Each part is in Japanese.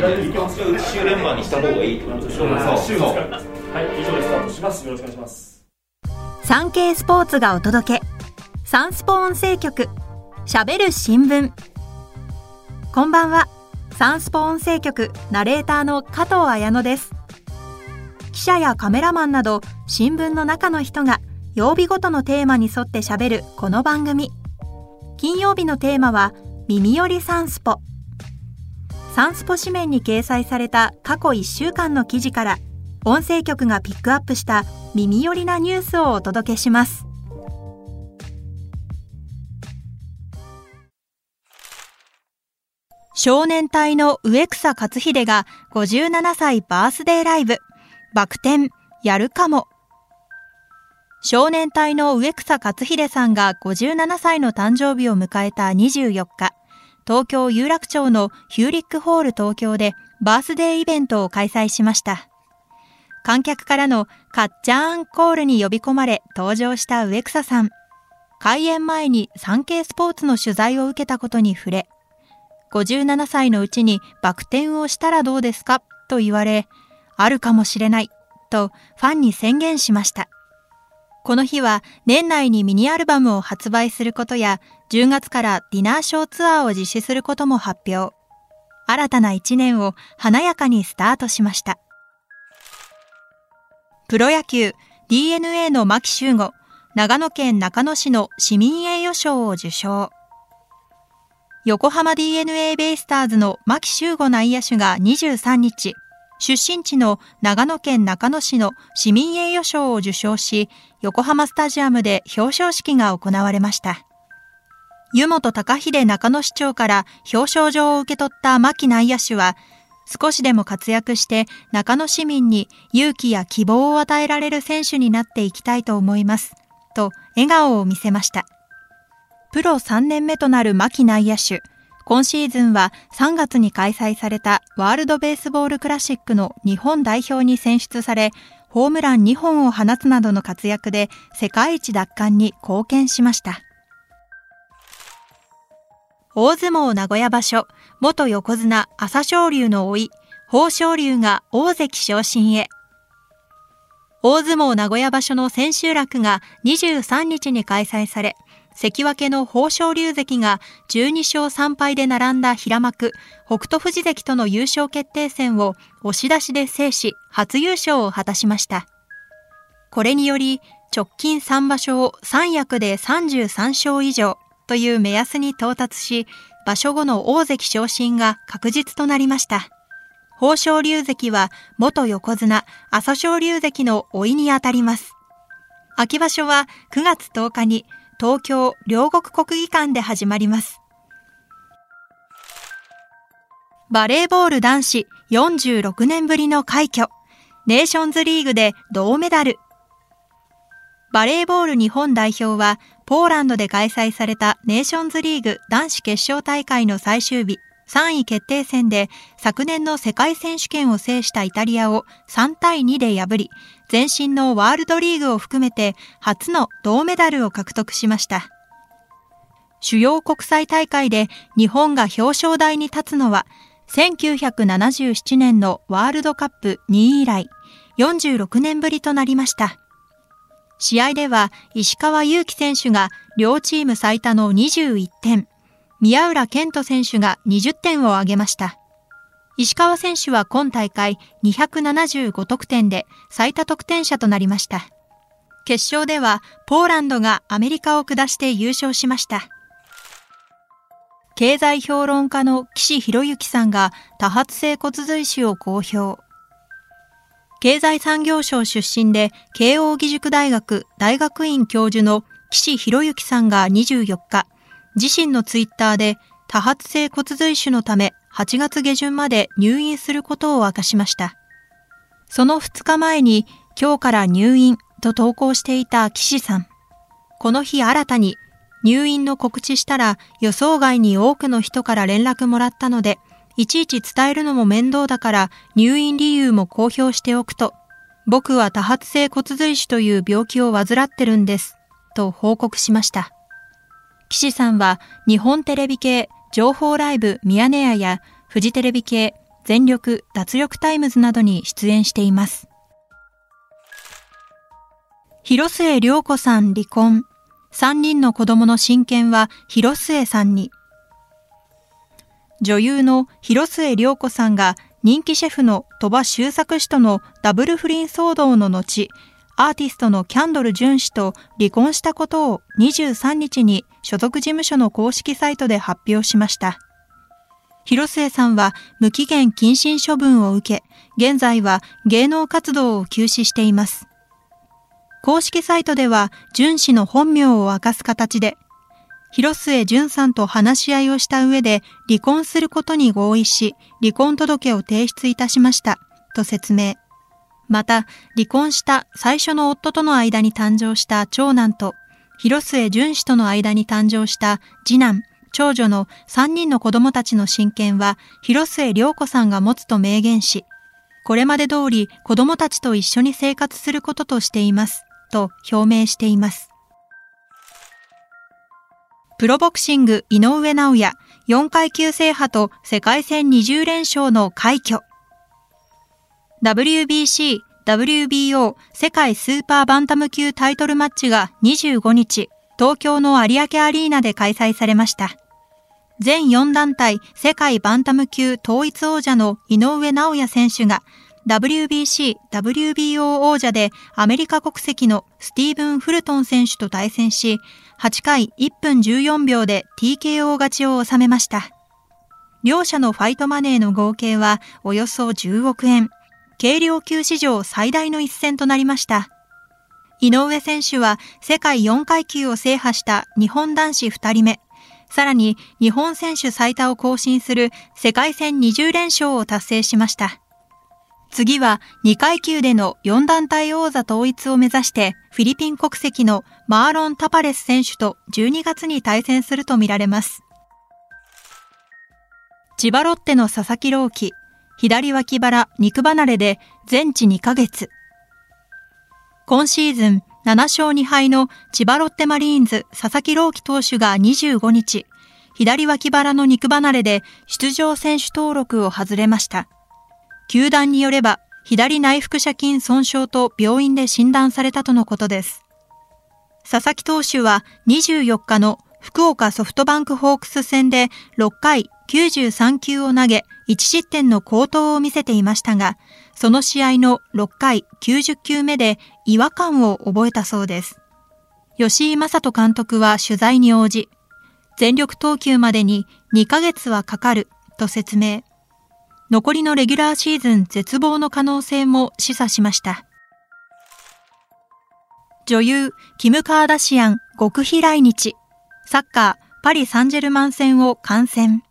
週連番にした方がいいってことでしょそうはい以上でスタートしますよろしくお願いします産経スポーツがお届け。サンスポ音声局。しゃべる新聞。こんばんは。サンスポ音声局。ナレーターの加藤綾乃です。記者やカメラマンなど新聞の中の人が曜日ごとのテーマに沿ってしゃべるこの番組。金曜日のテーマは耳よりサンスポ。サンスポ紙面に掲載された過去1週間の記事から音声局がピックアップした耳寄りなニュースをお届けします。少年隊の植草克秀が57歳バースデーライブ。バク転やるかも。少年隊の植草克秀さんが57歳の誕生日を迎えた24日。東京有楽町のヒューリックホール東京でバースデーイベントを開催しました観客からのカッチャーンコールに呼び込まれ登場した植草さん。開演前に産経スポーツの取材を受けたことに触れ、57歳のうちにバク転をしたらどうですか？と言われ、あるかもしれないとファンに宣言しました。この日は年内にミニアルバムを発売することや10月からディナーショーツアーを実施することも発表。新たな一年を華やかにスタートしました。プロ野球 DNA の牧秀吾、長野県中野市の市民栄誉賞を受賞。横浜 DNA ベイスターズの牧秀吾内野手が23日、出身地の長野県中野市の市民栄誉賞を受賞し、横浜スタジアムで表彰式が行われました。湯本隆秀中野市長から表彰状を受け取った牧内野手は、少しでも活躍して中野市民に勇気や希望を与えられる選手になっていきたいと思います。と笑顔を見せました。プロ3年目となる牧内野手。今シーズンは3月に開催されたワールドベースボールクラシックの日本代表に選出され、ホームラン2本を放つなどの活躍で世界一奪還に貢献しました。大相撲名古屋場所、元横綱朝青龍の甥、豊昇龍が大関昇進へ。大相撲名古屋場所の千秋楽が23日に開催され、関脇の豊昇龍関が12勝3敗で並んだ平幕、北斗富士関との優勝決定戦を押し出しで制し、初優勝を果たしました。これにより、直近3場所を3役で33勝以上、という目安に到達し、場所後の大関昇進が確実となりました。宝生龍関は元横綱朝青龍関の老いにあたります。秋場所は9月10日に東京両国国技館で始まります。バレーボール男子46年ぶりの快挙。ネーションズリーグで銅メダル。バレーボール日本代表はポーランドで開催されたネーションズリーグ男子決勝大会の最終日、3位決定戦で昨年の世界選手権を制したイタリアを3対2で破り、前身のワールドリーグを含めて初の銅メダルを獲得しました。主要国際大会で日本が表彰台に立つのは1977年のワールドカップ2位以来46年ぶりとなりました。試合では石川祐希選手が両チーム最多の21点、宮浦健人選手が20点を挙げました。石川選手は今大会275得点で最多得点者となりました。決勝ではポーランドがアメリカを下して優勝しました。経済評論家の岸博之さんが多発性骨髄腫を公表。経済産業省出身で慶應義塾大学大学院教授の岸博之さんが24日、自身のツイッターで多発性骨髄腫のため8月下旬まで入院することを明かしました。その2日前に今日から入院と投稿していた岸さん。この日新たに入院の告知したら予想外に多くの人から連絡もらったのでいちいち伝えるのも面倒だから入院理由も公表しておくと、僕は多発性骨髄腫という病気を患ってるんです、と報告しました。岸さんは日本テレビ系情報ライブミヤネ屋やフジテレビ系全力、脱力タイムズなどに出演しています。広末涼子さん離婚。3人の子供の親権は広末さんに。女優の広末涼子さんが人気シェフの鳥羽周作氏とのダブル不倫騒動の後、アーティストのキャンドル・ジュン氏と離婚したことを23日に所属事務所の公式サイトで発表しました。広末さんは無期限謹慎処分を受け、現在は芸能活動を休止しています。公式サイトでは、ジュン氏の本名を明かす形で、広末淳さんと話し合いをした上で離婚することに合意し、離婚届を提出いたしました、と説明。また、離婚した最初の夫との間に誕生した長男と、広末淳氏との間に誕生した次男、長女の3人の子供たちの親権は、広末涼子さんが持つと明言し、これまで通り子供たちと一緒に生活することとしています、と表明しています。プロボクシング井上尚弥4階級制覇と世界戦20連勝の快挙。WBC、WBO 世界スーパーバンタム級タイトルマッチが25日、東京の有明アリーナで開催されました。全4団体世界バンタム級統一王者の井上尚弥選手が WBC、WBO 王者でアメリカ国籍のスティーブン・フルトン選手と対戦し、8回1分14秒で TKO 勝ちを収めました。両者のファイトマネーの合計はおよそ10億円。軽量級史上最大の一戦となりました。井上選手は世界4階級を制覇した日本男子2人目。さらに日本選手最多を更新する世界戦20連勝を達成しました。次は2階級での4団体王座統一を目指してフィリピン国籍のマーロン・タパレス選手と12月に対戦するとみられます。千葉ロッテの佐々木朗希、左脇腹肉離れで全治2ヶ月。今シーズン7勝2敗の千葉ロッテマリーンズ佐々木朗希投手が25日、左脇腹の肉離れで出場選手登録を外れました。球団によれば、左内腹斜筋損傷と病院で診断されたとのことです。佐々木投手は24日の福岡ソフトバンクホークス戦で6回93球を投げ1失点の好投を見せていましたが、その試合の6回90球目で違和感を覚えたそうです。吉井正人監督は取材に応じ、全力投球までに2ヶ月はかかると説明。残りのレギュラーシーズン絶望の可能性も示唆しました。女優、キム・カーダシアン極秘来日。サッカー、パリ・サンジェルマン戦を観戦。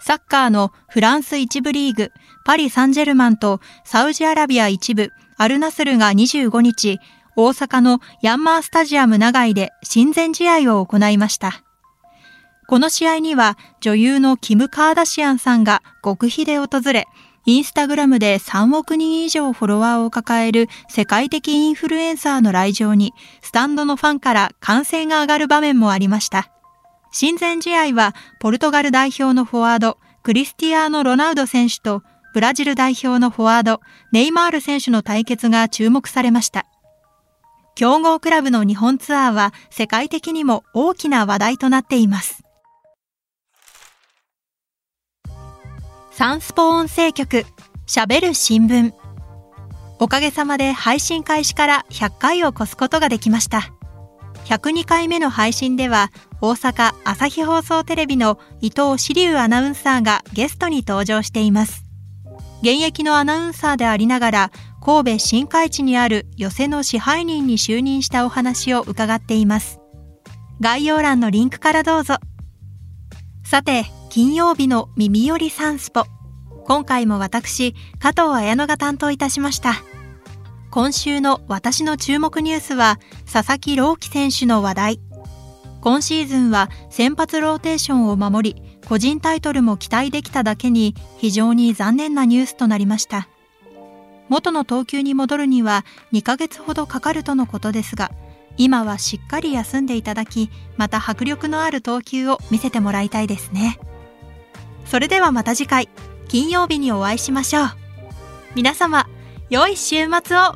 サッカーのフランス一部リーグ、パリ・サンジェルマンとサウジアラビア一部、アルナスルが25日、大阪のヤンマースタジアム長井で親善試合を行いました。この試合には女優のキム・カーダシアンさんが極秘で訪れ、インスタグラムで3億人以上フォロワーを抱える世界的インフルエンサーの来場に、スタンドのファンから歓声が上がる場面もありました。親善試合は、ポルトガル代表のフォワード、クリスティアーノ・ロナウド選手と、ブラジル代表のフォワード、ネイマール選手の対決が注目されました。強豪クラブの日本ツアーは世界的にも大きな話題となっています。サンスポ音声局喋る新聞。おかげさまで配信開始から100回を超すことができました。102回目の配信では大阪朝日放送テレビの伊藤志龍アナウンサーがゲストに登場しています。現役のアナウンサーでありながら神戸新海地にある寄席の支配人に就任したお話を伺っています。概要欄のリンクからどうぞ。さて金曜日の耳よりサンスポ。今回も私、加藤綾乃が担当いたしました。今週の私の注目ニュースは、佐々木朗希選手の話題。今シーズンは先発ローテーションを守り、個人タイトルも期待できただけに非常に残念なニュースとなりました。元の投球に戻るには2ヶ月ほどかかるとのことですが、今はしっかり休んでいただき、また迫力のある投球を見せてもらいたいですね。それではまた次回。金曜日にお会いしましょう皆様良い週末を